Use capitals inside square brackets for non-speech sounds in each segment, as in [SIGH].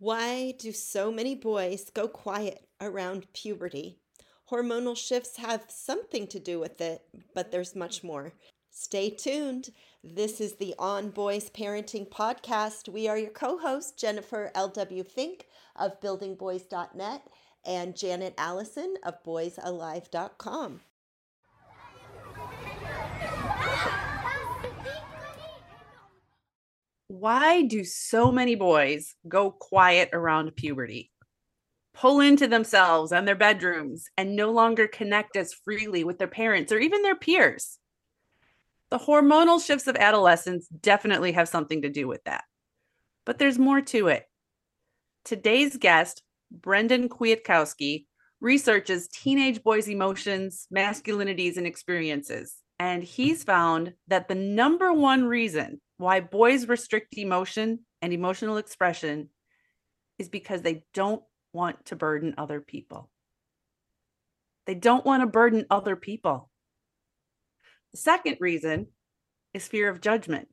Why do so many boys go quiet around puberty? Hormonal shifts have something to do with it, but there's much more. Stay tuned. This is the On Boys Parenting Podcast. We are your co hosts, Jennifer L.W. Fink of buildingboys.net and Janet Allison of boysalive.com. why do so many boys go quiet around puberty? Pull into themselves and their bedrooms and no longer connect as freely with their parents or even their peers. The hormonal shifts of adolescence definitely have something to do with that. But there's more to it. Today's guest, Brendan Kwiatkowski, researches teenage boys' emotions, masculinities, and experiences. And he's found that the number one reason why boys restrict emotion and emotional expression is because they don't want to burden other people. They don't want to burden other people. The second reason is fear of judgment.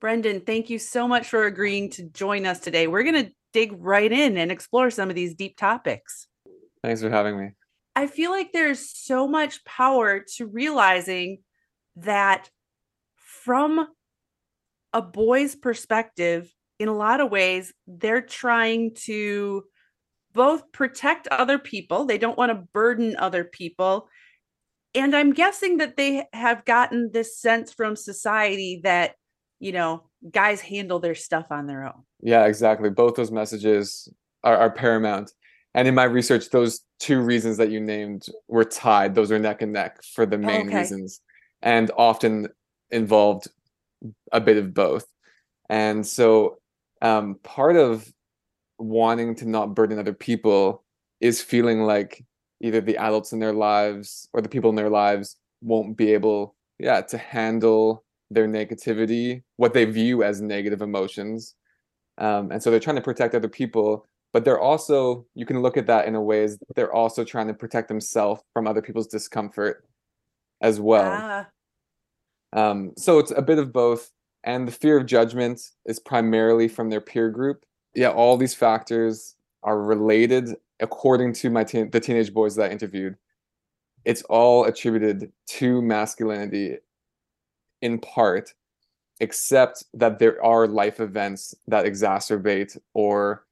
Brendan, thank you so much for agreeing to join us today. We're going to dig right in and explore some of these deep topics. Thanks for having me. I feel like there's so much power to realizing that from a boy's perspective, in a lot of ways, they're trying to both protect other people, they don't want to burden other people. And I'm guessing that they have gotten this sense from society that, you know, guys handle their stuff on their own. Yeah, exactly. Both those messages are, are paramount. And in my research, those two reasons that you named were tied. Those are neck and neck for the main okay. reasons. And often involved a bit of both. And so um, part of wanting to not burden other people is feeling like either the adults in their lives or the people in their lives won't be able yeah to handle their negativity what they view as negative emotions um, and so they're trying to protect other people but they're also you can look at that in a way ways they're also trying to protect themselves from other people's discomfort as well ah. Um, so it's a bit of both. And the fear of judgment is primarily from their peer group. Yeah, all these factors are related according to my teen, the teenage boys that I interviewed. It's all attributed to masculinity in part, except that there are life events that exacerbate or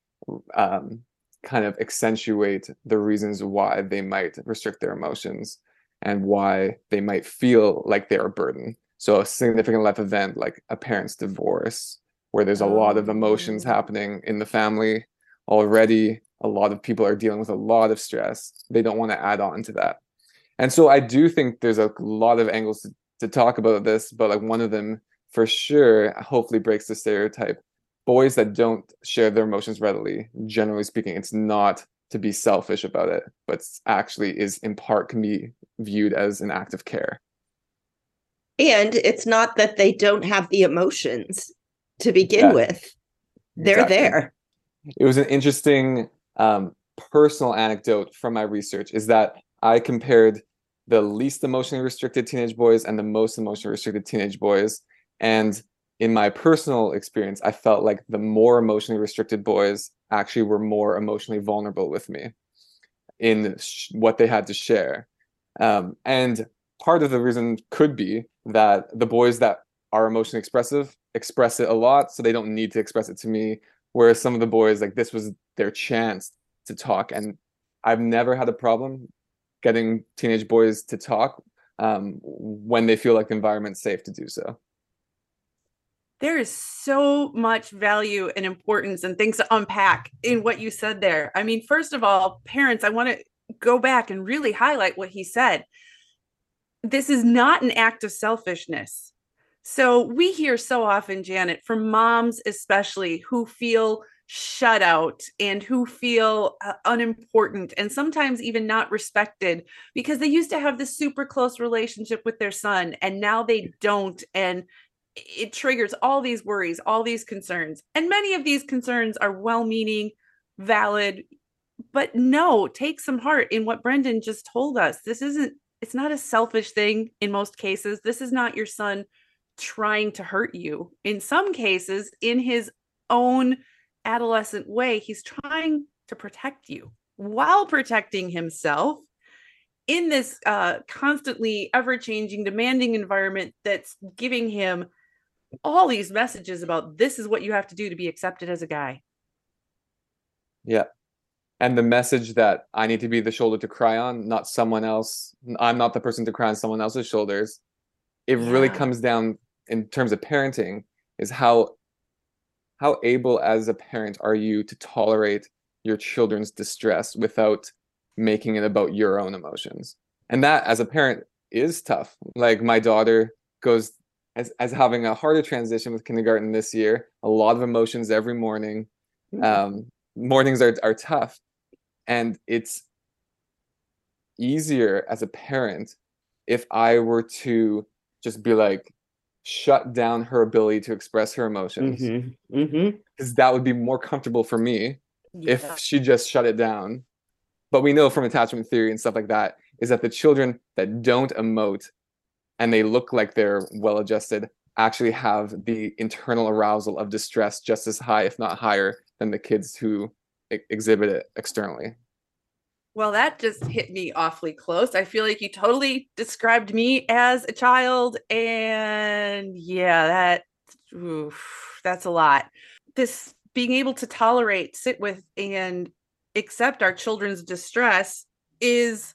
um, kind of accentuate the reasons why they might restrict their emotions and why they might feel like they're a burden. So a significant life event like a parent's divorce, where there's a lot of emotions oh. happening in the family already. A lot of people are dealing with a lot of stress. They don't want to add on to that. And so I do think there's a lot of angles to, to talk about this, but like one of them for sure hopefully breaks the stereotype. Boys that don't share their emotions readily, generally speaking, it's not to be selfish about it, but actually is in part can be viewed as an act of care. And it's not that they don't have the emotions to begin yeah, with, they're exactly. there. It was an interesting um, personal anecdote from my research is that I compared the least emotionally restricted teenage boys and the most emotionally restricted teenage boys. And in my personal experience, I felt like the more emotionally restricted boys actually were more emotionally vulnerable with me in sh- what they had to share. Um, and part of the reason could be that the boys that are emotionally expressive express it a lot so they don't need to express it to me whereas some of the boys like this was their chance to talk and i've never had a problem getting teenage boys to talk um, when they feel like the environment's safe to do so. There is so much value and importance and things to unpack in what you said there. I mean first of all parents i want to go back and really highlight what he said this is not an act of selfishness So we hear so often, Janet, from moms especially who feel shut out and who feel uh, unimportant and sometimes even not respected because they used to have this super close relationship with their son and now they don't. And it triggers all these worries, all these concerns. And many of these concerns are well meaning, valid, but no, take some heart in what Brendan just told us. This isn't, it's not a selfish thing in most cases. This is not your son trying to hurt you. In some cases, in his own adolescent way, he's trying to protect you while protecting himself in this uh, constantly ever changing, demanding environment that's giving him all these messages about this is what you have to do to be accepted as a guy. Yeah. And the message that I need to be the shoulder to cry on, not someone else. I'm not the person to cry on someone else's shoulders. It yeah. really comes down in terms of parenting is how how able as a parent are you to tolerate your children's distress without making it about your own emotions and that as a parent is tough like my daughter goes as, as having a harder transition with kindergarten this year a lot of emotions every morning mm-hmm. um, mornings are, are tough and it's easier as a parent if i were to just be like shut down her ability to express her emotions because mm-hmm. mm-hmm. that would be more comfortable for me yeah. if she just shut it down but we know from attachment theory and stuff like that is that the children that don't emote and they look like they're well adjusted actually have the internal arousal of distress just as high if not higher than the kids who exhibit it externally well, that just hit me awfully close. I feel like you totally described me as a child. And yeah, that oof, that's a lot. This being able to tolerate, sit with, and accept our children's distress is,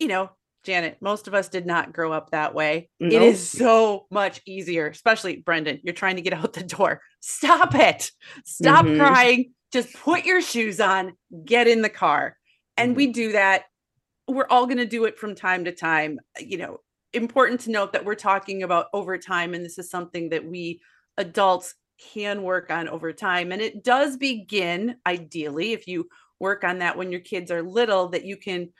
you know, Janet, most of us did not grow up that way. Nope. It is so much easier, especially Brendan. You're trying to get out the door. Stop it. Stop mm-hmm. crying just put your shoes on, get in the car. And mm-hmm. we do that. We're all going to do it from time to time. You know, important to note that we're talking about over time, and this is something that we adults can work on over time. And it does begin, ideally, if you work on that when your kids are little, that you can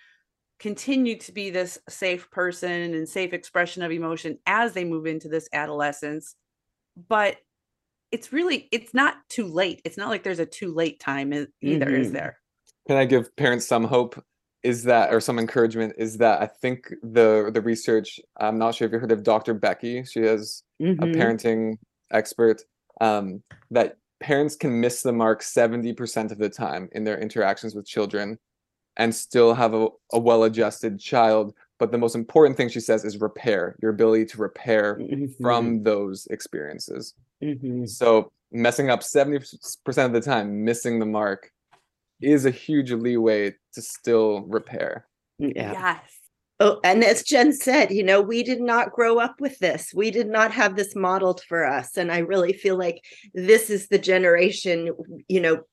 continue to be this safe person and safe expression of emotion as they move into this adolescence. But it's really it's not too late. It's not like there's a too late time either, mm-hmm. is there? Can I give parents some hope? Is that or some encouragement? Is that I think the the research. I'm not sure if you heard of Dr. Becky. She is mm-hmm. a parenting expert. Um, that parents can miss the mark 70% of the time in their interactions with children and still have a, a well adjusted child but the most important thing she says is repair your ability to repair mm-hmm. from those experiences mm-hmm. so messing up 70% of the time missing the mark is a huge leeway to still repair yeah yes Oh, and as Jen said, you know, we did not grow up with this. We did not have this modeled for us. And I really feel like this is the generation, you know,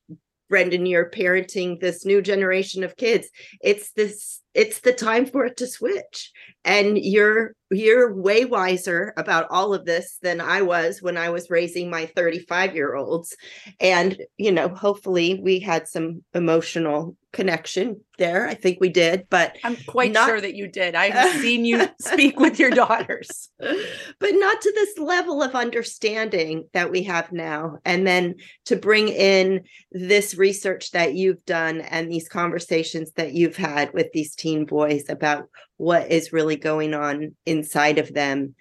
Brendan, you're parenting this new generation of kids. It's this it's the time for it to switch. And you're you're way wiser about all of this than i was when i was raising my 35 year olds and you know hopefully we had some emotional connection there. I think we did but i'm quite not, sure that you did. I've [LAUGHS] seen you speak with your daughters. But not to this level of understanding that we have now. And then to bring in this research that you've done and these conversations that you've had with these teen boys about what is really going on inside of them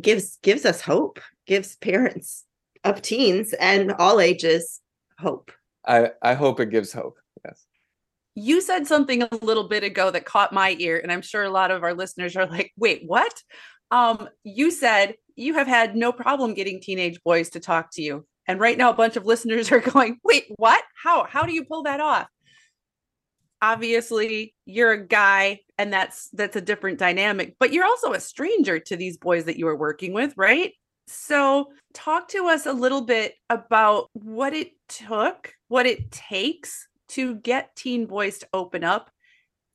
gives gives us hope gives parents of teens and all ages hope. I i hope it gives hope yes. You said something a little bit ago that caught my ear and i'm sure a lot of our listeners are like wait what? Um you said you have had no problem getting teenage boys to talk to you and right now a bunch of listeners are [LAUGHS] going wait what? How how do you pull that off obviously you're a guy and that's that's a different dynamic but you're also a stranger to these boys that you are working with right so talk to us a little bit about what it took what it takes to get teen boys to open up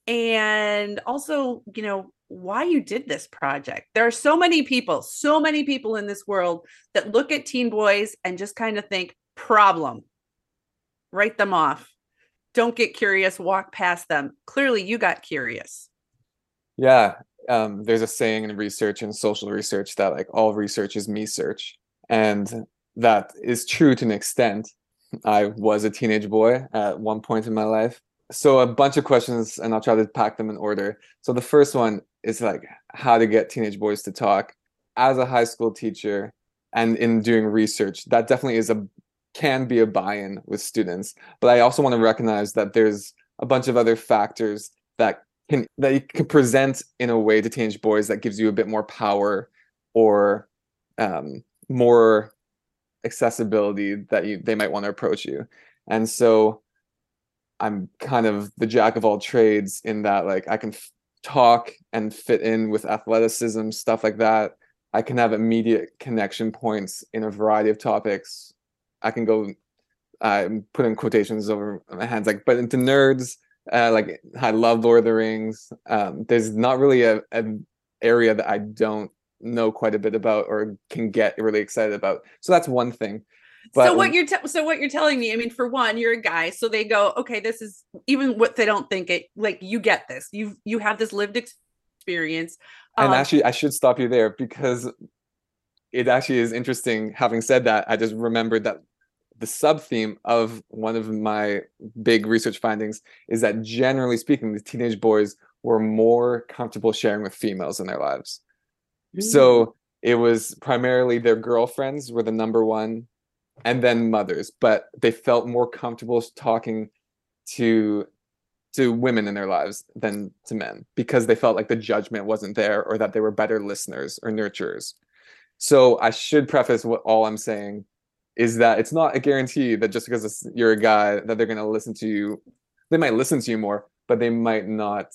and also you know why you did this project. There are so many people, so many people in this world that look at teen boys and just kind of think, problem, write them off. Don't get curious, walk past them. Clearly, you got curious. Yeah. Um, there's a saying in research and social research that like all research is me search. And that is true to an extent. I was a teenage boy at one point in my life. So a bunch of questions and I'll try to pack them in order. So the first one is like how to get teenage boys to talk. As a high school teacher and in doing research, that definitely is a can be a buy-in with students. But I also want to recognize that there's a bunch of other factors that can that you can present in a way to teenage boys that gives you a bit more power or um, more accessibility that you they might want to approach you. And so I'm kind of the jack of all trades in that like I can f- talk and fit in with athleticism, stuff like that. I can have immediate connection points in a variety of topics. I can go I'm putting quotations over my hands, like, but into nerds, uh, like I love Lord of the Rings. Um, there's not really a, an area that I don't know quite a bit about or can get really excited about. So that's one thing. But so what you're te- so what you're telling me, I mean, for one, you're a guy, so they go, okay, this is even what they don't think it like you get this. You you have this lived experience. Um, and actually, I should stop you there because it actually is interesting. Having said that, I just remembered that the sub theme of one of my big research findings is that generally speaking, the teenage boys were more comfortable sharing with females in their lives. Mm. So it was primarily their girlfriends were the number one and then mothers, but they felt more comfortable talking to to women in their lives than to men because they felt like the judgment wasn't there or that they were better listeners or nurturers. So I should preface what all I'm saying is that it's not a guarantee that just because you're a guy that they're going to listen to you. They might listen to you more, but they might not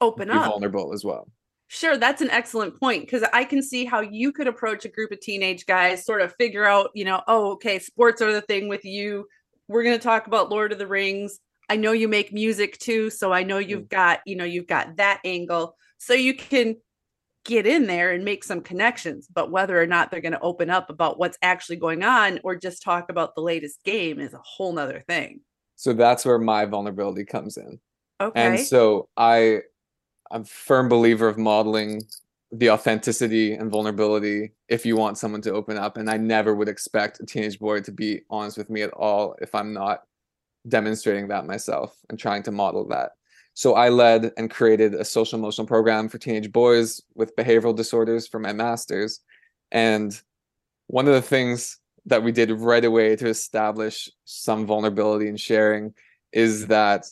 open up vulnerable as well. Sure, that's an excellent point because I can see how you could approach a group of teenage guys, sort of figure out, you know, oh, okay, sports are the thing with you. We're going to talk about Lord of the Rings. I know you make music too, so I know you've mm. got, you know, you've got that angle. So you can get in there and make some connections, but whether or not they're going to open up about what's actually going on or just talk about the latest game is a whole nother thing. So that's where my vulnerability comes in. Okay. And so I I'm a firm believer of modeling the authenticity and vulnerability if you want someone to open up. And I never would expect a teenage boy to be honest with me at all if I'm not demonstrating that myself and trying to model that. So I led and created a social emotional program for teenage boys with behavioral disorders for my master's. And one of the things that we did right away to establish some vulnerability and sharing is that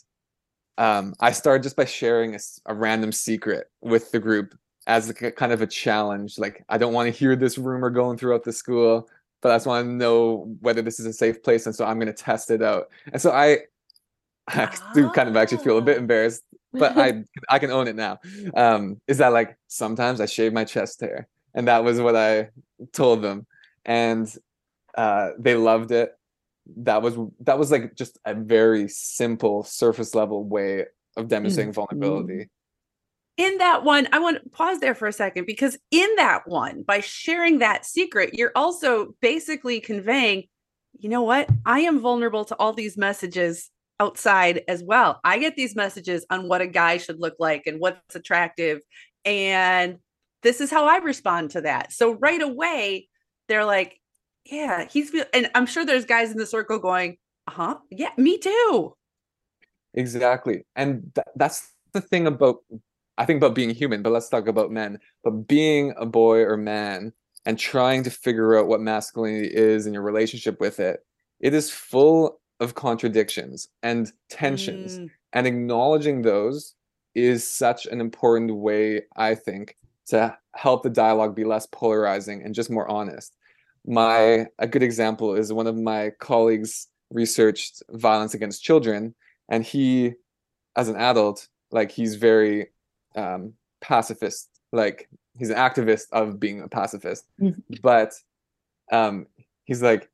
um, I started just by sharing a, a, random secret with the group as a, kind of a challenge. Like, I don't want to hear this rumor going throughout the school, but I just want to know whether this is a safe place. And so I'm going to test it out. And so I, I [LAUGHS] do kind of actually feel a bit ah. embarrassed, but I I can own it now. Um, is that like sometimes I shave my chest hair, and that was what I told them, and uh, they loved it that was that was like just a very simple surface level way of demonstrating mm-hmm. vulnerability in that one i want to pause there for a second because in that one by sharing that secret you're also basically conveying you know what i am vulnerable to all these messages outside as well i get these messages on what a guy should look like and what's attractive and this is how i respond to that so right away they're like yeah, he's and I'm sure there's guys in the circle going, uh "Huh? Yeah, me too." Exactly. And th- that's the thing about I think about being human, but let's talk about men. But being a boy or man and trying to figure out what masculinity is and your relationship with it, it is full of contradictions and tensions. Mm. And acknowledging those is such an important way, I think, to help the dialogue be less polarizing and just more honest my a good example is one of my colleagues researched violence against children and he as an adult like he's very um pacifist like he's an activist of being a pacifist mm-hmm. but um he's like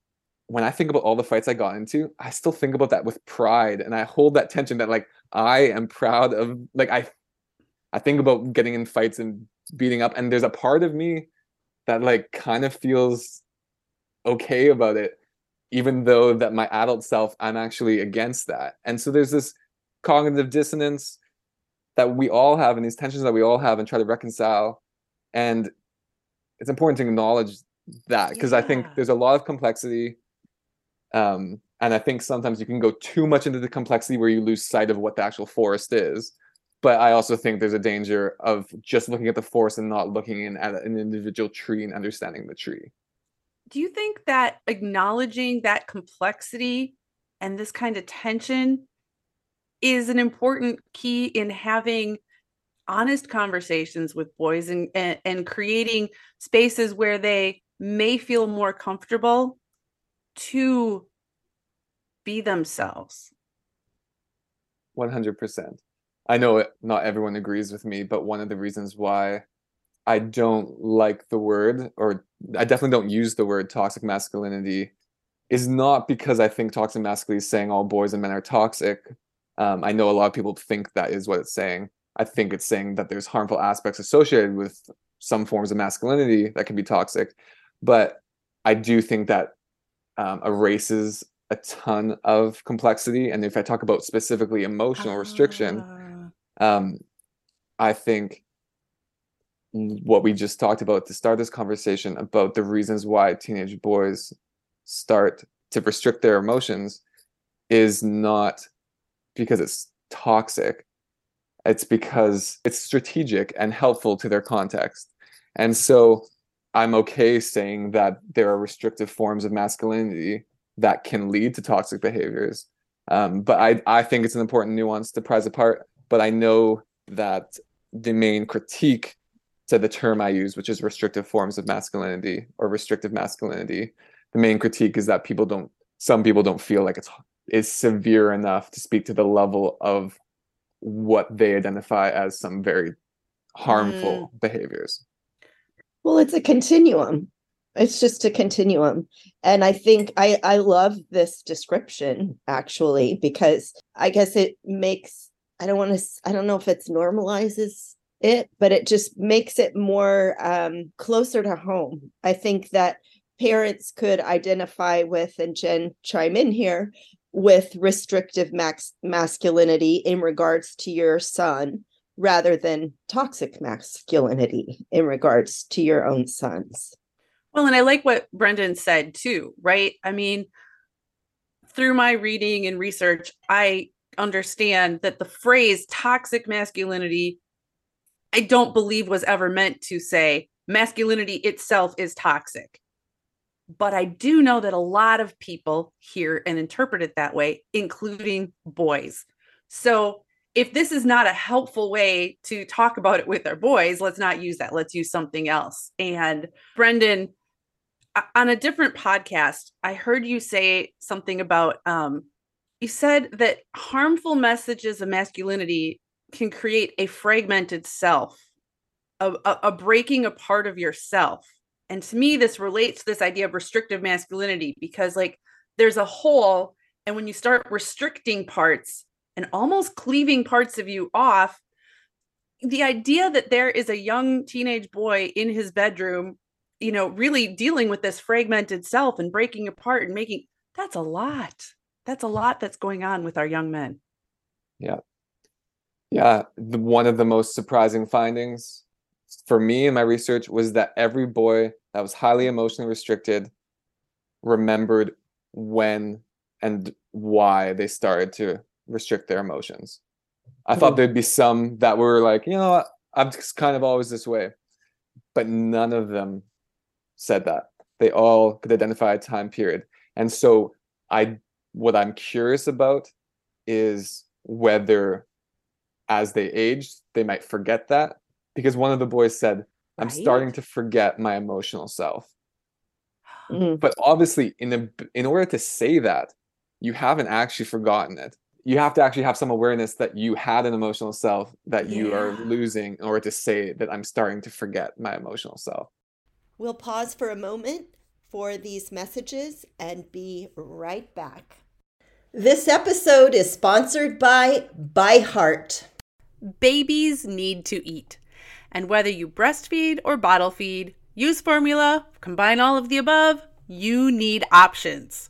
when i think about all the fights i got into i still think about that with pride and i hold that tension that like i am proud of like i I think about getting in fights and beating up, and there's a part of me that like kind of feels okay about it, even though that my adult self, I'm actually against that. And so there's this cognitive dissonance that we all have and these tensions that we all have and try to reconcile. And it's important to acknowledge that because yeah. I think there's a lot of complexity. Um, and I think sometimes you can go too much into the complexity where you lose sight of what the actual forest is. But I also think there's a danger of just looking at the forest and not looking in at an individual tree and understanding the tree. Do you think that acknowledging that complexity and this kind of tension is an important key in having honest conversations with boys and, and, and creating spaces where they may feel more comfortable to be themselves. 100% i know not everyone agrees with me but one of the reasons why i don't like the word or i definitely don't use the word toxic masculinity is not because i think toxic masculinity is saying all boys and men are toxic. Um, i know a lot of people think that is what it's saying. I think it's saying that there's harmful aspects associated with some forms of masculinity that can be toxic but I do think that um, erases a ton of complexity. And if I talk about specifically emotional restriction, ah. um, I think what we just talked about to start this conversation about the reasons why teenage boys start to restrict their emotions is not because it's toxic it's because it's strategic and helpful to their context and so I'm okay saying that there are restrictive forms of masculinity that can lead to toxic behaviors. Um, but I, I think it's an important nuance to prize apart. But I know that the main critique to the term I use, which is restrictive forms of masculinity or restrictive masculinity, the main critique is that people don't, some people don't feel like it's is severe enough to speak to the level of what they identify as some very harmful mm. behaviors. Well, it's a continuum. It's just a continuum. And I think I, I love this description actually, because I guess it makes, I don't want to, I don't know if it's normalizes it, but it just makes it more um, closer to home. I think that parents could identify with, and Jen chime in here, with restrictive max masculinity in regards to your son rather than toxic masculinity in regards to your own sons. Well, and I like what Brendan said too, right? I mean, through my reading and research, I understand that the phrase toxic masculinity, I don't believe was ever meant to say masculinity itself is toxic. But I do know that a lot of people hear and interpret it that way, including boys. So if this is not a helpful way to talk about it with our boys, let's not use that. Let's use something else. And Brendan, on a different podcast, I heard you say something about um, you said that harmful messages of masculinity can create a fragmented self, a, a, a breaking apart of yourself. And to me, this relates to this idea of restrictive masculinity because, like, there's a hole, and when you start restricting parts, and almost cleaving parts of you off the idea that there is a young teenage boy in his bedroom you know really dealing with this fragmented self and breaking apart and making that's a lot. That's a lot that's going on with our young men. Yeah. Yeah the, one of the most surprising findings for me in my research was that every boy that was highly emotionally restricted remembered when and why they started to restrict their emotions. I thought there'd be some that were like, you know, I'm just kind of always this way. But none of them said that. They all could identify a time period. And so I what I'm curious about is whether as they age, they might forget that. Because one of the boys said, I'm right. starting to forget my emotional self. Mm-hmm. But obviously, in in order to say that, you haven't actually forgotten it you have to actually have some awareness that you had an emotional self that you yeah. are losing in order to say that I'm starting to forget my emotional self. We'll pause for a moment for these messages and be right back. This episode is sponsored by ByHeart. Babies need to eat. And whether you breastfeed or bottle feed, use formula, combine all of the above, you need options.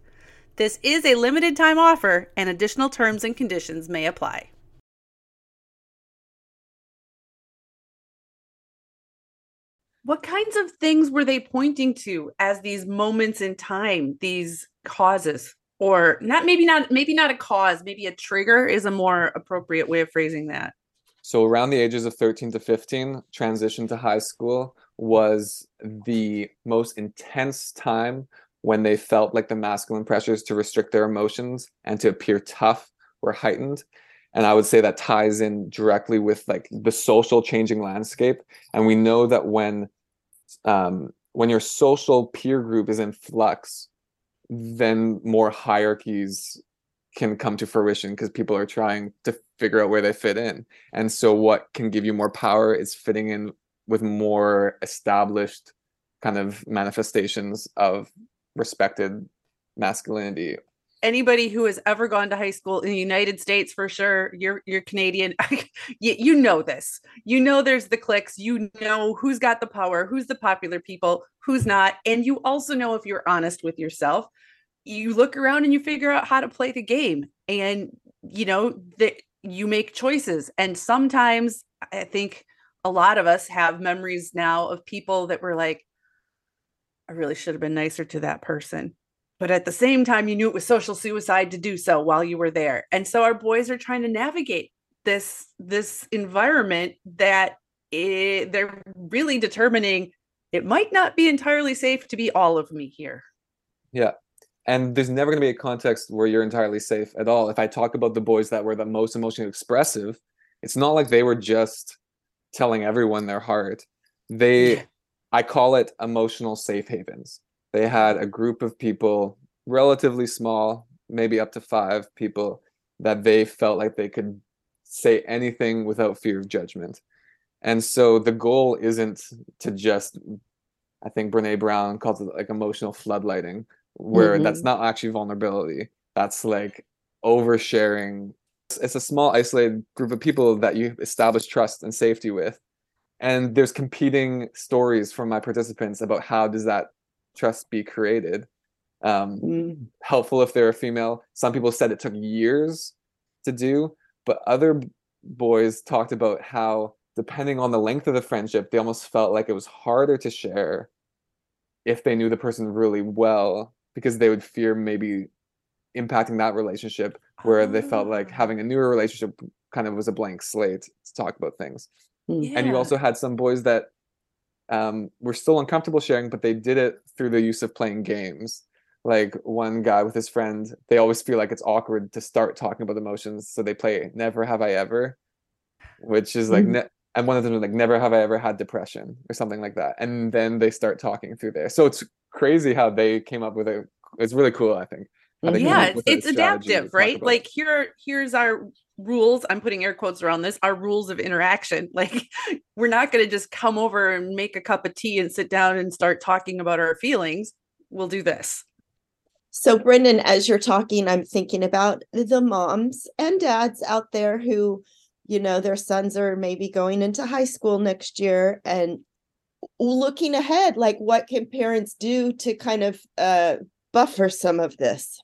This is a limited time offer, and additional terms and conditions may apply. What kinds of things were they pointing to as these moments in time, these causes? Or not maybe not maybe not a cause, maybe a trigger is a more appropriate way of phrasing that. So around the ages of 13 to 15, transition to high school was the most intense time when they felt like the masculine pressures to restrict their emotions and to appear tough were heightened. And i would say that ties in directly with like the social changing landscape. And we know that when um, when your social peer group is in flux then more hierarchies can come to fruition because people are trying to figure out where they fit in. And so what can give you more power is fitting in with more established kind of manifestations of respected masculinity. Anybody who has ever gone to high school in the United States for sure you're you're Canadian. [LAUGHS] You, you know this. You know there's the cliques. You know who's got the power who's the popular people who's not. And you also know if you're honest with yourself. You look around and you figure out how to play the game. And you know that you make choices. And sometimes i think a lot of us have memories now of people that were like I really should have been nicer to that person. But at the same time, you knew it was social suicide to do so while you were there. And so our boys are trying to navigate this this environment that it, they're really determining it might not be entirely safe to be all of me here. Yeah. And there's never going to be a context where you're entirely safe at all. If I talk about the boys that were the most emotionally expressive, it's not like they were just telling everyone their heart. They yeah. I call it emotional safe havens. They had a group of people, relatively small, maybe up to five people, that they felt like they could say anything without fear of judgment. And so the goal isn't to just, I think Brene Brown calls it like emotional floodlighting, where mm-hmm. that's not actually vulnerability. That's like oversharing. It's a small, isolated group of people that you establish trust and safety with and there's competing stories from my participants about how does that trust be created um, mm. helpful if they're a female some people said it took years to do but other boys talked about how depending on the length of the friendship they almost felt like it was harder to share if they knew the person really well because they would fear maybe impacting that relationship where oh. they felt like ah. having a newer relationship kind of was a blank slate to talk about things yeah. And you also had some boys that um, were still uncomfortable sharing, but they did it through the use of playing games. Like one guy with his friend, they always feel like it's awkward to start talking about emotions, so they play "Never Have I Ever," which is like, mm. ne- and one of them was like, "Never have I ever had depression" or something like that, and then they start talking through there. So it's crazy how they came up with it. It's really cool, I think. yeah, it's, it's adaptive, right? Like here, here's our rules i'm putting air quotes around this are rules of interaction. [LAUGHS] Like we're not going to just come over and make a cup of tea and sit down and start talking about our feelings. We'll do this. So brendan as you're talking i'm thinking about the moms and dads out there who you know their sons are maybe going into high school next year and looking ahead like what can parents do to kind of uh, buffer some of this?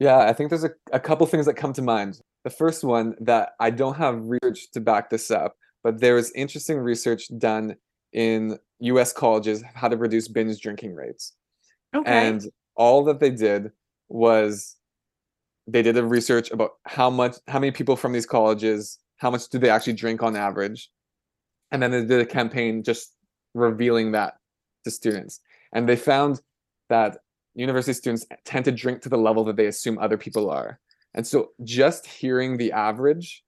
Yeah i think there's a, a couple things that come to mind the first one that I don't have research to back this up, but there is interesting research done in US colleges how to reduce binge drinking rates. Okay. And all that they did was they did a research about how much how many people from these colleges how much do they actually drink on average and then they did a campaign just revealing that to students and they found that university students tend to drink to the level that they assume other people are and so just hearing the average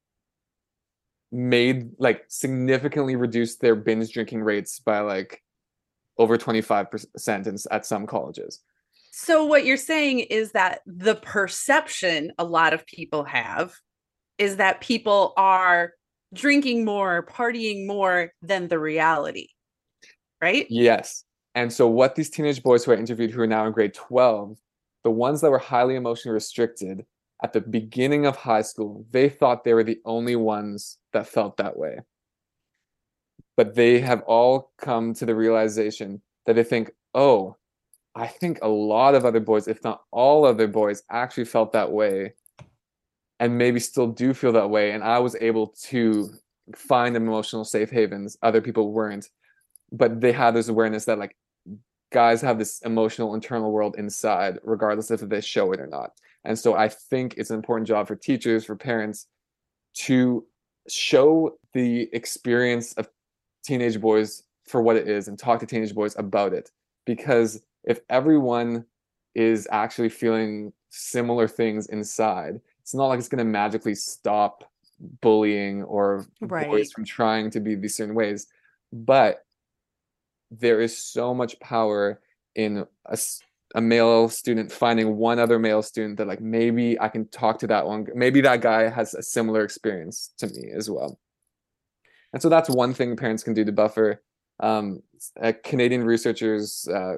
made like significantly reduced their binge drinking rates by like over 25% in, at some colleges so what you're saying is that the perception a lot of people have is that people are drinking more, partying more than the reality. Right? Yes. And so what these teenage boys who I interviewed who are now in grade 12, the ones that were highly emotionally restricted at the beginning of high school, they thought they were the only ones that felt that way. But they have all come to the realization that they think, oh, I think a lot of other boys, if not all other boys, actually felt that way and maybe still do feel that way. And I was able to find emotional safe havens other people weren't. But they had this awareness that like guys have this emotional internal world inside, regardless if they show it or not. And so I think it's an important job for teachers, for parents to show the experience of teenage boys for what it is and talk to teenage boys about it because if everyone is actually feeling similar things inside, it's not like it's going to magically stop bullying or right. boys from trying to be these certain ways. But there is so much power in a, a male student finding one other male student that like maybe I can talk to that one. Maybe that guy has a similar experience to me as well. And so that's one thing parents can do to buffer. Um, uh, Canadian researchers uh,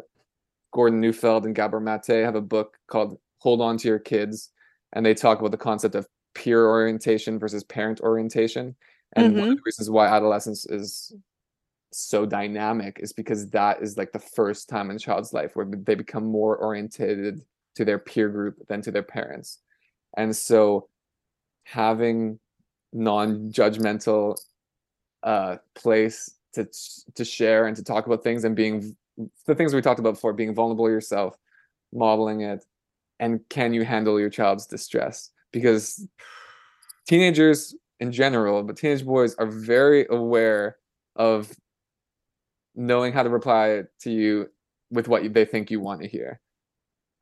Gordon Neufeld and Gabor Mate have a book called Hold On to Your Kids, and they talk about the concept of peer orientation versus parent orientation. And mm-hmm. one of the reasons why adolescence is so dynamic is because that is like the first time in a child's life where they become more oriented to their peer group than to their parents. And so having non-judgmental uh place to to share and to talk about things and being the things we talked about before being vulnerable yourself modeling it and can you handle your child's distress because teenagers in general but teenage boys are very aware of knowing how to reply to you with what they think you want to hear.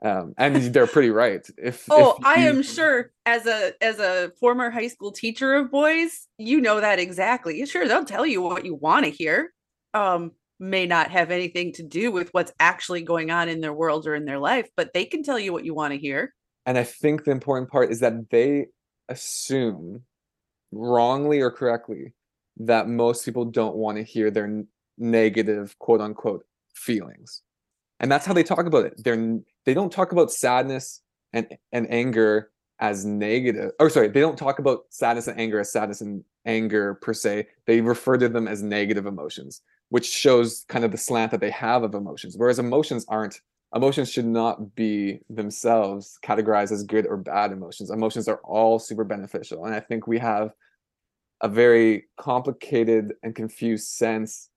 Um, and they're pretty right. If [LAUGHS] oh if you... i am sure as a as a former high school teacher of boys you know that exactly. Sure they'll tell you what you want to hear. Um may not have anything to do with what's actually going on in their world or in their life, but they can tell you what you want to hear. And I think the important part is that they assume, wrongly or correctly, that most people don't want to hear their negative, quote unquote, feelings. And that's how they talk about it. They're they don't talk about sadness and and anger as negative. Or sorry, they don't talk about sadness and anger as sadness and anger per se. They refer to them as negative emotions which shows kind of the slant that they have of emotions whereas emotions aren't emotions should not be themselves categorized as good or bad emotions emotions are all super beneficial and i think we have a very complicated and confused sense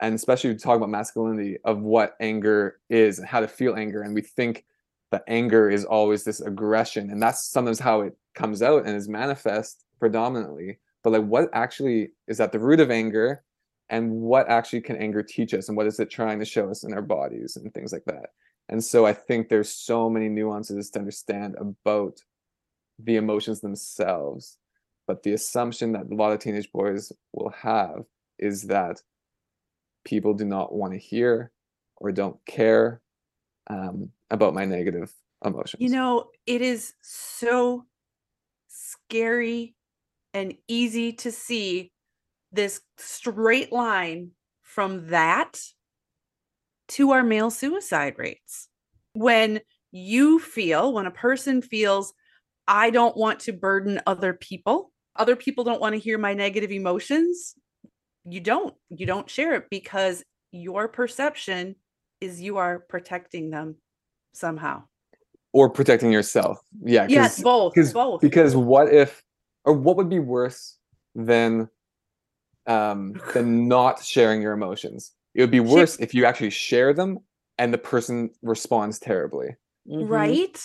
and especially we talk about masculinity of what anger is and how to feel anger and we think that anger is always this aggression and that's sometimes how it comes out and is manifest predominantly. But like what actually is at the root of anger and what actually can anger teach us and what is it trying to show us in our bodies and things like that? And so i think there's so many nuances to understand about the emotions themselves but the assumption that a lot of teenage boys will have is that people do not want to hear or don't care um, about my negative emotions you know it is so scary and easy to see this straight line from that to our male suicide rates. When you feel, when a person feels, I don't want to burden other people, other people don't want to hear my negative emotions, you don't. You don't share it because your perception is you are protecting them somehow. Or protecting yourself. Yeah. Yes, both. Both. Both. Because what if, or what would be worse than um, [SIGHS] than not sharing your emotions. It would be worse if you actually share them and the person responds terribly. Mm-hmm. Right.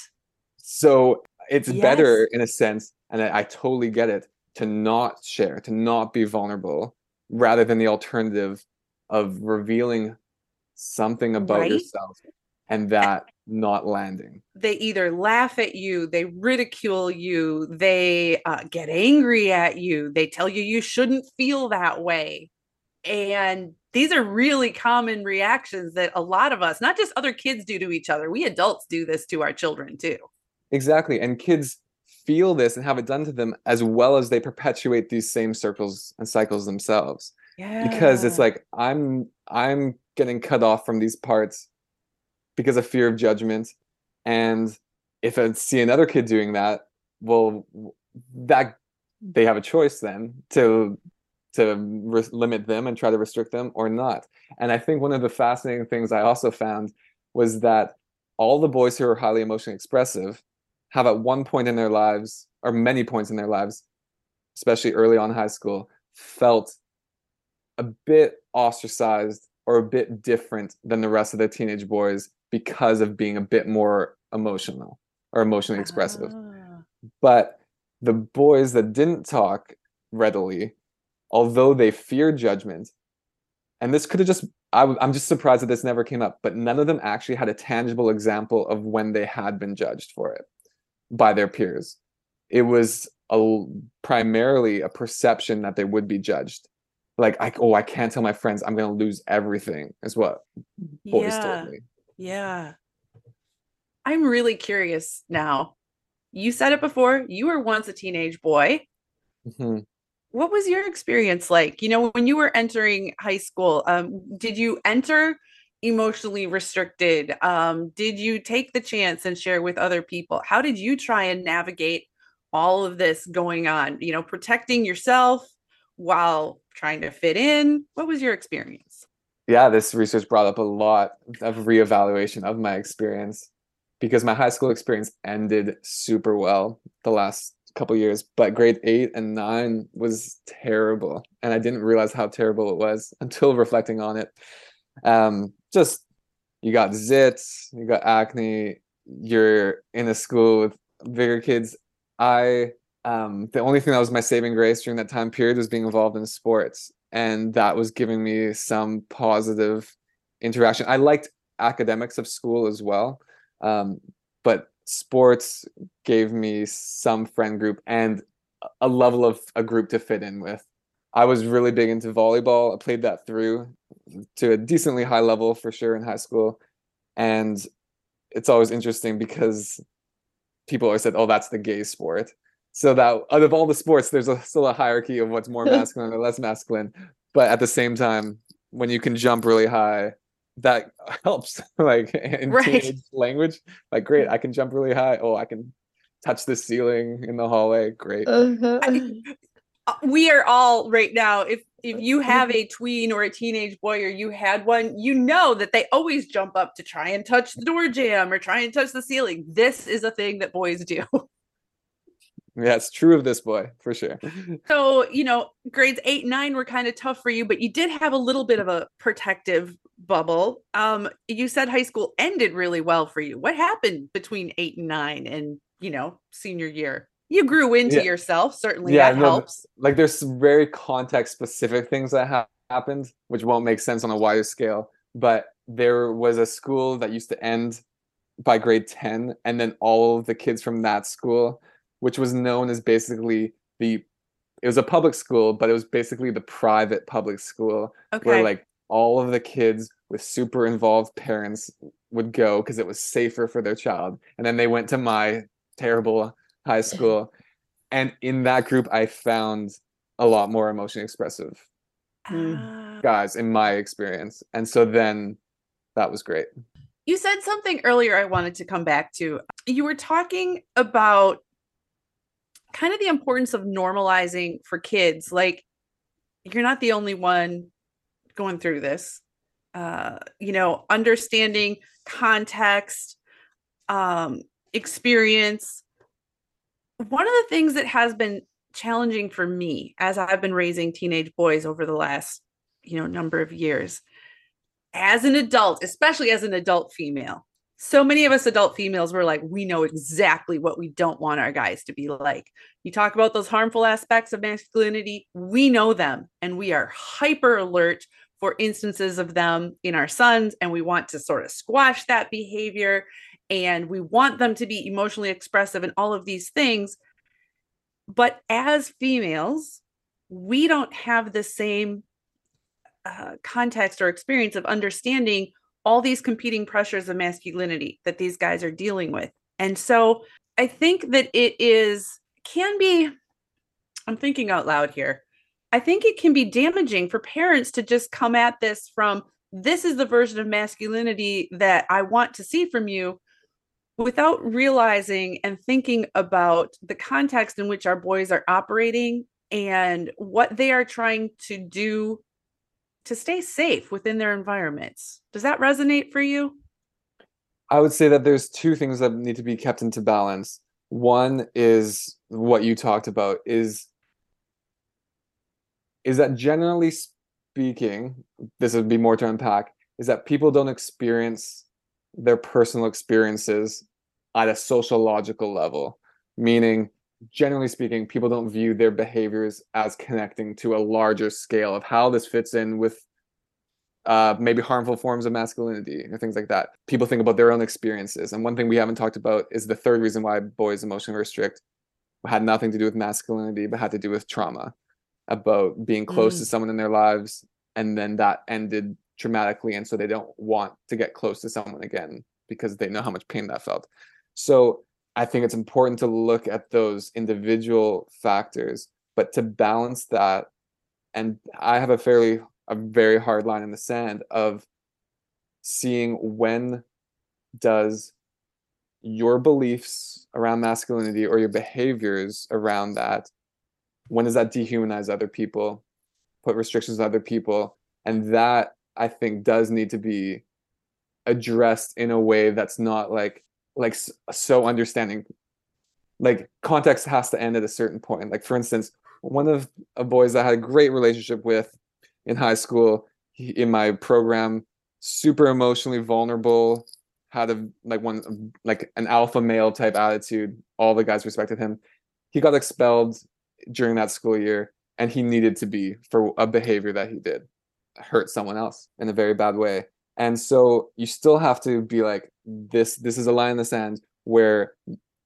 So it's yes. better in a sense, and I, I totally get it, to not share, to not be vulnerable, rather than the alternative of revealing something about right? yourself and that not landing. They either laugh at you, they ridicule you, they uh, get angry at you, they tell you you shouldn't feel that way. And these are really common reactions that a lot of us, not just other kids, do to each other. We adults do this to our children too. Exactly. And kids feel this and have it done to them as well as they perpetuate these same circles and cycles themselves. Yeah. Because it's like I'm I'm getting cut off from these parts because of fear of judgment. And if I see another kid doing that, well, that they have a choice then to to re- limit them and try to restrict them or not. And I think one of the fascinating things I also found was that all the boys who are highly emotionally expressive have at one point in their lives or many points in their lives, especially early on high school, felt a bit ostracized or a bit different than the rest of the teenage boys because of being a bit more emotional or emotionally expressive. Ah. But the boys that didn't talk readily, although they feared judgment, and this could have just, I, am just surprised that this never came up, but none of them actually had a tangible example of when they had been judged for it by their peers. It was a, primarily a perception that they would be judged. Like, I, oh, I can't tell my friends I'm going to lose everything, is what boys yeah. told me. Yeah. I'm really curious now. You said it before, you were once a teenage boy. Mm-hmm. What was your experience like? You know, when you were entering high school, um, did you enter emotionally restricted? Um, did you take the chance and share with other people? How did you try and navigate all of this going on? You know, protecting yourself while trying to fit in. What was your experience? yeah, this research brought up a lot of reevaluation of my experience because my high school experience ended super well the last couple years, but grade eight and nine was terrible, and I didn't realize how terrible it was until reflecting on it. Um, just you got zits, you got acne, you're in a school with bigger kids. I um, the only thing that was my saving grace during that time period was being involved in sports and that was giving me some positive interaction. I liked academics of school as well, um, but sports gave me some friend group and a level of a group to fit in with. I was really big into volleyball. I played that through to a decently high level for sure in high school. And it's always interesting because people always said, oh, that's the gay sport so that out of all the sports there's a, still a hierarchy of what's more [LAUGHS] masculine or less masculine but at the same time when you can jump really high that [LAUGHS] helps [LAUGHS] like in right. teenage language like great i can jump really high oh i can touch the ceiling in the hallway great uh-huh. I, we are all right now if if you have a tween or a teenage boy or you had one you know that they always jump up to try and touch the door jamb or try and touch the ceiling this is a thing that boys do [LAUGHS] Yeah, it's true of this boy for sure. [LAUGHS] So, you know, grades eight, nine were kind of tough for you, but you did have a little bit of a protective bubble. Um, you said high school ended really well for you. What happened between eight and nine and, you know, senior year? You grew into yeah. yourself. Certainly yeah, that no, helps. Like there's some very context specific things that ha- happened, which won't make sense on a wider scale. But there was a school that used to end by grade 10, and then all of the kids from that school which was known as basically the it was a public school, but it was basically the private public school okay. where like all of the kids with super involved parents would go because it was safer for their child. And then they went to my terrible high school. And in that group, I found a lot more emotionally expressive ah. guys in my experience. And so then that was great. You said something earlier I wanted to come back to. You were talking about kind of the importance of normalizing for kids. Like, you're not the only one going through this. Uh, you know, understanding context, um, experience. One of the things that has been challenging for me as I've been raising teenage boys over the last, you know, number of years. As an adult, especially as an adult female, so many of us adult females were like, we know exactly what we don't want our guys to be like. You talk about those harmful aspects of masculinity, we know them and we are hyper alert for instances of them in our sons, and we want to sort of squash that behavior and we want them to be emotionally expressive and all of these things. But as females, we don't have the same uh, context or experience of understanding all these competing pressures of masculinity that these guys are dealing with. And so I think that it is, can be, I'm thinking out loud here. I think it can be damaging for parents to just come at this from this is the version of masculinity that I want to see from you without realizing and thinking about the context in which our boys are operating and what they are trying to do to stay safe within their environments. Does that resonate for you? I would say that there's two things that need to be kept into balance. One is what you talked about is is that generally speaking, this would be more to unpack, is that people don't experience their personal experiences at a sociological level, meaning generally speaking, people don't view their behaviors as connecting to a larger scale of how this fits in with uh, maybe harmful forms of masculinity or things like that. People think about their own experiences. And one thing we haven't talked about is the third reason why boys emotionally restrict had nothing to do with masculinity, but had to do with trauma about being close mm. to someone in their lives. And then that ended traumatically. And so they don't want to get close to someone again because they know how much pain that felt. So I think it's important to look at those individual factors, but to balance that, and I have a fairly a very hard line in the sand of seeing when does your beliefs around masculinity or your behaviors around that when does that dehumanize other people put restrictions on other people? And that i think does need to be addressed in a way that's not like like so understanding like context has to end at a certain point. Like for instance one of a boys i had a great relationship with in high school he, in my program super emotionally vulnerable had a like one like an alpha male type attitude. All the guys respected him. He got expelled during that school year and he needed to be for a behavior that he did hurt someone else in a very bad way and so you still have to be like this this is a line in the sand where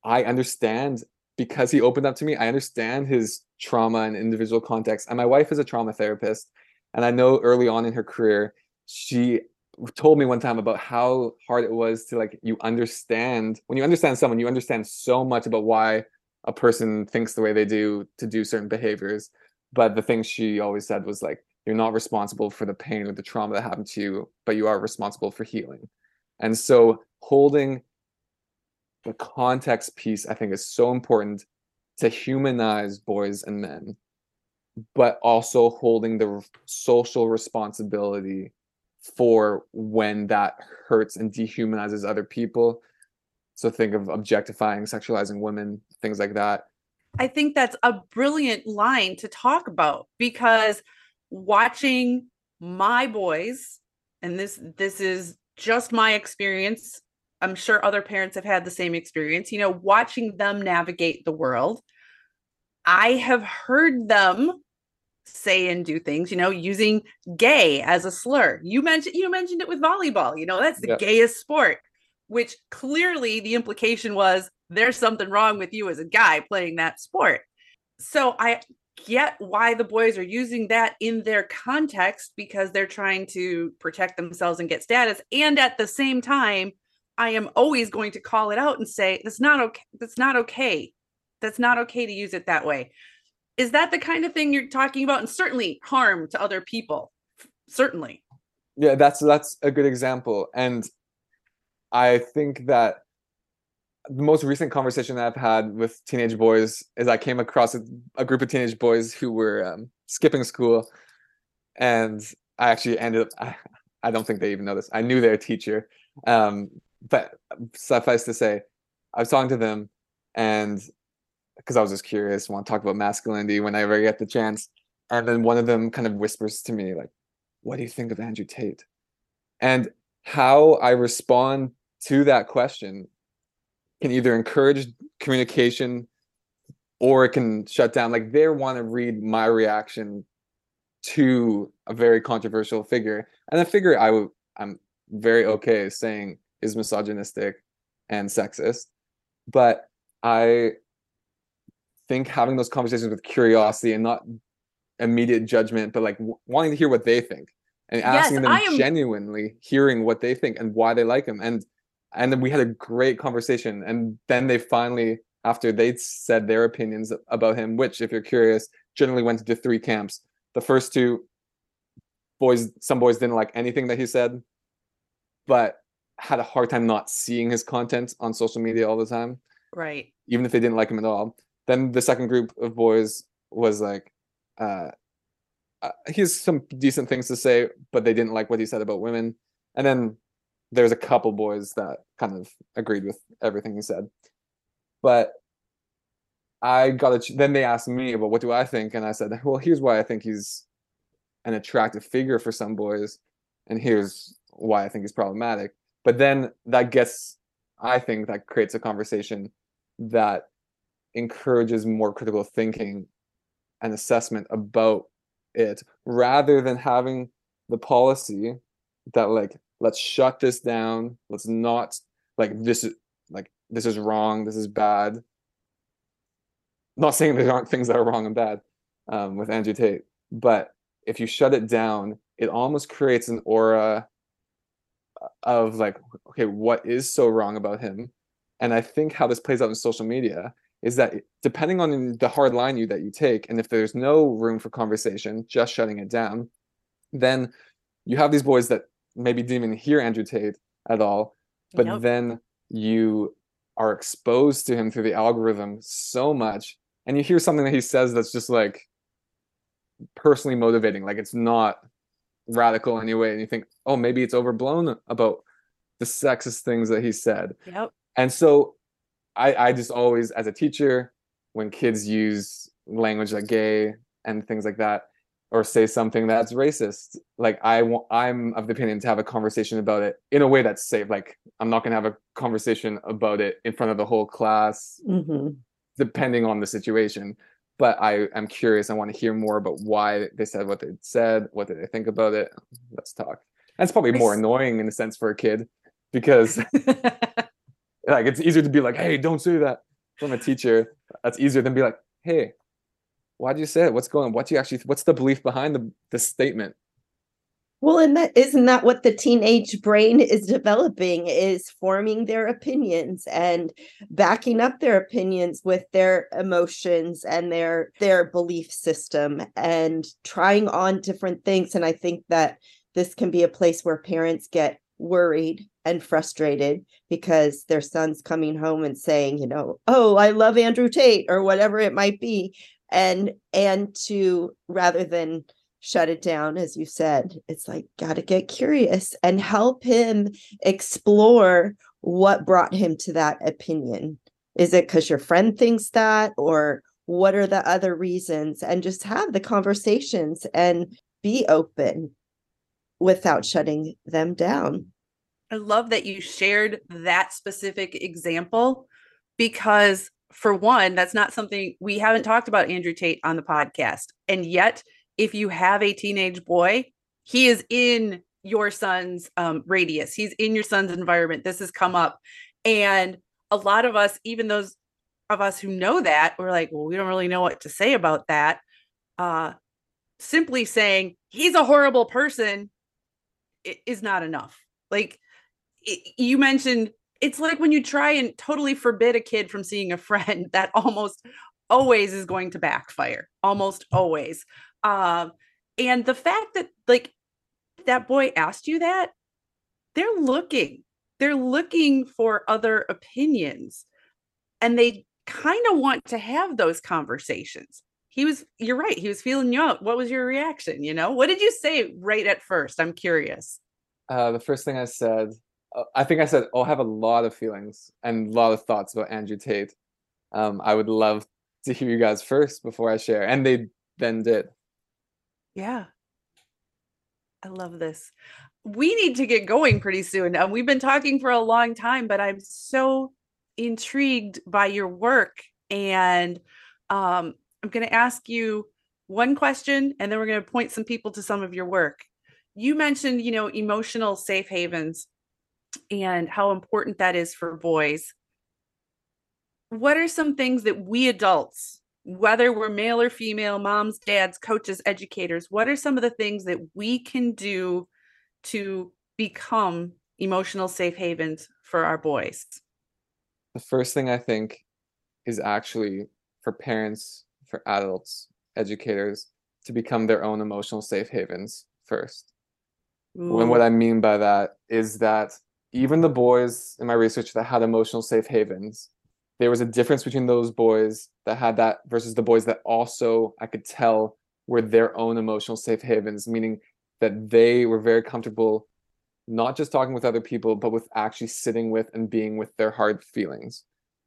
i understand because he opened up to me i understand his trauma and individual context. And my wife is a trauma therapist and i know early on in her career she told me one time about how hard it was to like you understand when you understand someone you understand so much about why a person thinks the way they do to do certain behaviors. But the thing she always said was like you're not responsible for the pain or the trauma that happened to you but you are responsible for healing. And so holding the context piece i think is so important to humanize boys and men but also holding the social responsibility for when that hurts and dehumanizes other people. So think of objectifying sexualizing women things like that. I think that's a brilliant line to talk about because watching my boys and this this is just my experience. I'm sure other parents have had the same experience you know watching them navigate the world. I have heard them say and do things you know using gay as a slur. You mentioned you mentioned it with volleyball you know that's the gayest sport which clearly the implication was there's something wrong with you as a guy playing that sport. So i get why the boys are using that in their context because they're trying to protect themselves and get status. And at the same time, I am always going to call it out and say, that's not okay. That's not okay. That's not okay to use it that way. Is that the kind of thing you're talking about? And certainly harm to other people. Certainly. Yeah, that's that's a good example. And I think that the most recent conversation that I've had with teenage boys is I came across a, a group of teenage boys who were um, skipping school, and I actually ended up. I, I, don't think they even know this. I knew their teacher, um, but suffice to say, I was talking to them, and because I was just curious, want to talk about masculinity whenever I get the chance. And then one of them kind of whispers to me, like, what do you think of Andrew Tate? And how I respond to that question can either encourage communication or it can shut down. Like they want to read my reaction to a very controversial figure. And a figure I would I'm very okay saying is misogynistic and sexist. But I think having those conversations with curiosity and not immediate judgment, but like w- wanting to hear what they think and asking yes, them am... genuinely hearing what they think and why they like him. And and then we had a great conversation. And then they finally, after they said their opinions about him, which if you're curious, generally went into three camps. The first two boys, some boys didn't like anything that he said, but had a hard time not seeing his content on social media all the time. Right. Even if they didn't like him at all. Then the second group of boys was like, uh, uh, he has some decent things to say, but they didn't like what he said about women. And then there's a couple boys that kind of agreed with everything he said. But I got a, then they asked me about what do I think, and I said, well, here's why I think he's an attractive figure for some boys, and here's why I think he's problematic. But then that gets, I think that creates a conversation that encourages more critical thinking and assessment about it rather than having the policy that like let's shut this down. Let's not like this is like this is wrong. This is bad. Not saying there aren't things that are wrong and bad um, with andrew tate but if you shut it down it almost creates an aura of like okay what is so wrong about him? And i think how this plays out in social media is that depending on the hard line you that you take and if there's no room for conversation just shutting it down then you have these boys that maybe didn't even hear andrew tate at all but then you are exposed to him through the algorithm so much and you hear something that he says that's just like personally motivating like it's not radical anyway and you think oh maybe it's overblown about the sexist things that he said yep. and so I, I just always, as a teacher, when kids use language like gay and things like that, or say something that's racist, like I want, I'm of the opinion to have a conversation about it in a way that's safe. Like I'm not gonna have a conversation about it in front of the whole class, mm-hmm. depending on the situation. But I am curious. I want to hear more about why they said what they said. What did they think about it? Let's talk. That's probably more annoying in a sense for a kid because [LAUGHS] like it's easier to be like, hey, don't say that from a teacher. That's easier than be like, hey, why'd you say it? What's going? What you actually what's the belief behind the, the statement? Well, and that isn't that what the teenage brain is developing is forming their opinions and backing up their opinions with their emotions and their their belief system and trying on different things. And I think that this can be a place where parents get worried and frustrated because their son's coming home and saying, you know, oh, I love Andrew Tate or whatever it might be. And and to rather than shut it down, as you said, it's like gotta get curious and help him explore what brought him to that opinion. Is it because your friend thinks that, or what are the other reasons? And just have the conversations and be open without shutting them down. I love that you shared that specific example because, for one, that's not something we haven't talked about Andrew Tate on the podcast. And yet, if you have a teenage boy, he is in your son's um, radius, he's in your son's environment. This has come up. And a lot of us, even those of us who know that, we're like, well, we don't really know what to say about that. Uh, simply saying he's a horrible person is not enough. Like you mentioned, it's like when you try and totally forbid a kid from seeing a friend, [LAUGHS] that almost always is going to backfire. Almost always. Um, and the fact that like that boy asked you that, they're looking. They're looking for other opinions. And they kind of want to have those conversations he was you're right he was feeling you out what was your reaction you know what did you say right at first i'm curious uh, the first thing I said, I think I said, oh, I have a lot of feelings and a lot of thoughts about Andrew Tate. Um, I would love to hear you guys first before I share. And they then did. Yeah. I love this. We need to get going pretty soon. Uh, we've been talking for a long time, but I'm so intrigued by your work. And um, I'm going to ask you one question, and then we're going to point some people to some of your work. You mentioned, you know, emotional safe havens and how important that is for boys. What are some things that we adults whether we're male or female, moms, dads, coaches, educators, what are some of the things that we can do to become emotional safe havens for our boys? The first thing I think is actually for parents, for adults, educators to become their own emotional safe havens first. Ooh. And what I mean by that is that even the boys in my research that had emotional safe havens, there was a difference between those boys that had that versus the boys that also I could tell were their own emotional safe havens, meaning that they were very comfortable not just talking with other people, but with actually sitting with and being with their hard feelings,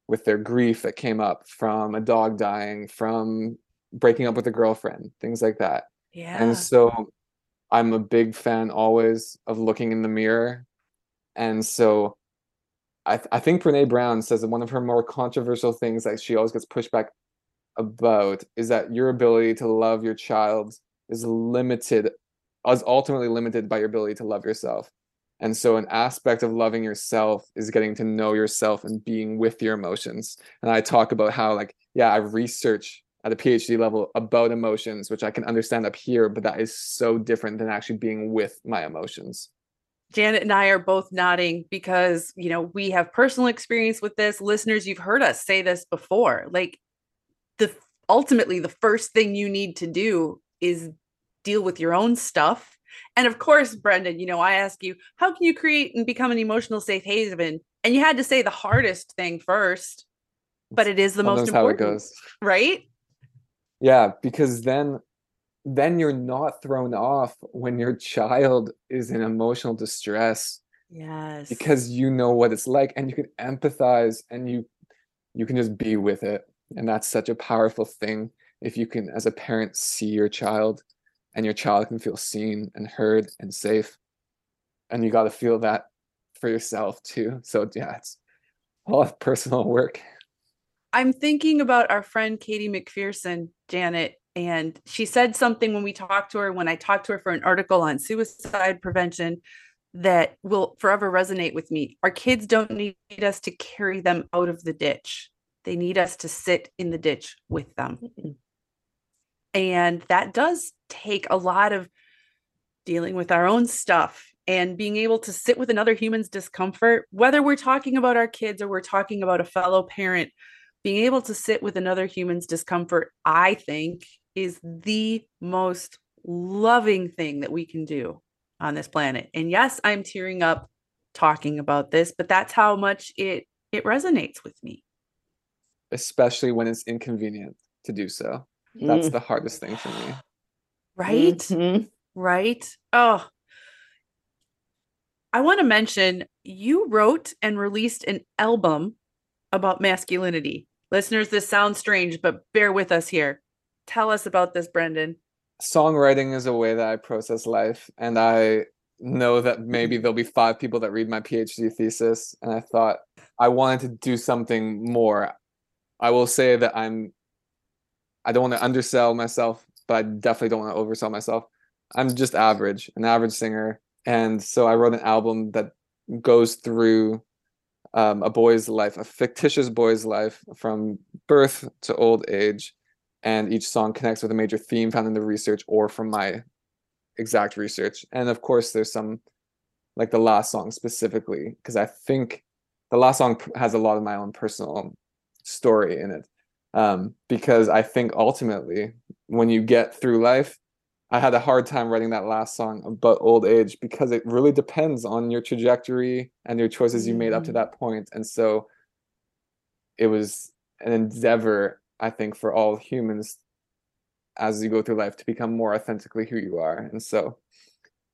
with their grief that came up from a dog dying, from breaking up with a girlfriend, things like that. Yeah. And so I'm a big fan always of looking in the mirror. And so I, th- I think Brene Brown says that one of her more controversial things that she always gets pushback about is that your ability to love your child is limited, is ultimately limited by your ability to love yourself. And so, an aspect of loving yourself is getting to know yourself and being with your emotions. And I talk about how, like, yeah, I research at a PhD level about emotions, which I can understand up here, but that is so different than actually being with my emotions. Janet and I are both nodding because, you know, we have personal experience with this. Listeners, you've heard us say this before. Like the ultimately the first thing you need to do is deal with your own stuff. And of course, Brendan, you know, I ask you, how can you create and become an emotional safe haven? And you had to say the hardest thing first, but it is the most important. How it goes. Right? Yeah, because then then you're not thrown off when your child is in emotional distress yes. because you know what it's like and you can empathize and you you can just be with it. And that's such a powerful thing if you can as a parent see your child and your child can feel seen and heard and safe. And you got to feel that for yourself too. So yeah it's all personal work. I'm thinking about our friend katie mcpherson janet and she said something when we talked to her when i talked to her for an article on suicide prevention that will forever resonate with me. Our kids don't need us to carry them out of the ditch. They need us to sit in the ditch with them. And that does take a lot of dealing with our own stuff and being able to sit with another human's discomfort whether we're talking about our kids or we're talking about a fellow parent being able to sit with another human's discomfort i think is the most loving thing that we can do on this planet. And yes, I'm tearing up talking about this, but that's how much it it resonates with me. Especially when it's inconvenient to do so. That's mm. the hardest thing for me. Right? Mm-hmm. Right? Oh. I want to mention you wrote and released an album about masculinity. Listeners, this sounds strange, but bear with us here. Tell us about this, Brendan. Songwriting is a way that I process life, and I know that maybe there'll be five people that read my PhD thesis, and I thought I wanted to do something more. I will say that I'm I don't want to undersell myself, but I definitely don't want to oversell myself. I'm just average, an average singer. And so I wrote an album that goes through um, a boy's life, a fictitious boy's life from birth to old age and each song connects with a major theme found in the research or from my exact research. And of course, there's some like the last song specifically because I think the last song has a lot of my own personal story in it. Um, because I think ultimately, when you get through life, I had a hard time writing that last song about old age because it really depends on your trajectory and your choices you made up to mm. that point. And so it was an endeavor I think for all humans as you go through life to become more authentically who you are. And so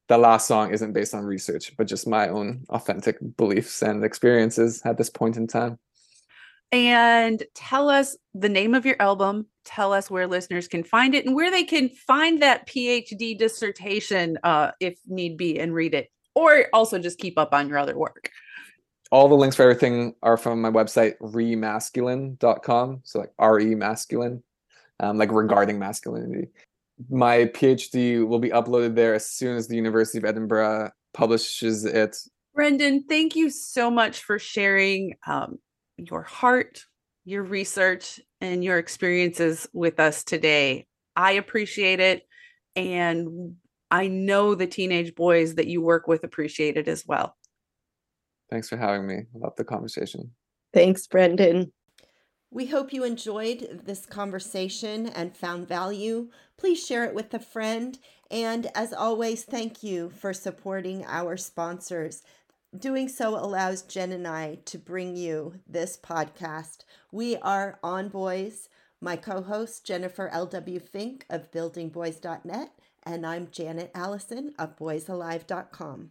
the last song isn't based on research, but just my own authentic beliefs and experiences at this point in time. and tell us the name of your album. Tell us where listeners can find it and where they can find that PhD dissertation, uh, if need be, and read it, or also just keep up on your other work. All the links for everything are from my website, remasculine.com. So, like re masculine, um, like regarding masculinity. My PhD will be uploaded there as soon as the University of Edinburgh publishes it. Brendan, thank you so much for sharing um, your heart, your research, and your experiences with us today. I appreciate it. And I know the teenage boys that you work with appreciate it as well. Thanks for having me. I love the conversation. Thanks, Brendan. We hope you enjoyed this conversation and found value. Please share it with a friend. And as always, thank you for supporting our sponsors. Doing so allows Jen and I to bring you this podcast. We are On Boys. My co host, Jennifer L.W. Fink of BuildingBoys.net, and I'm Janet Allison of BoysAlive.com.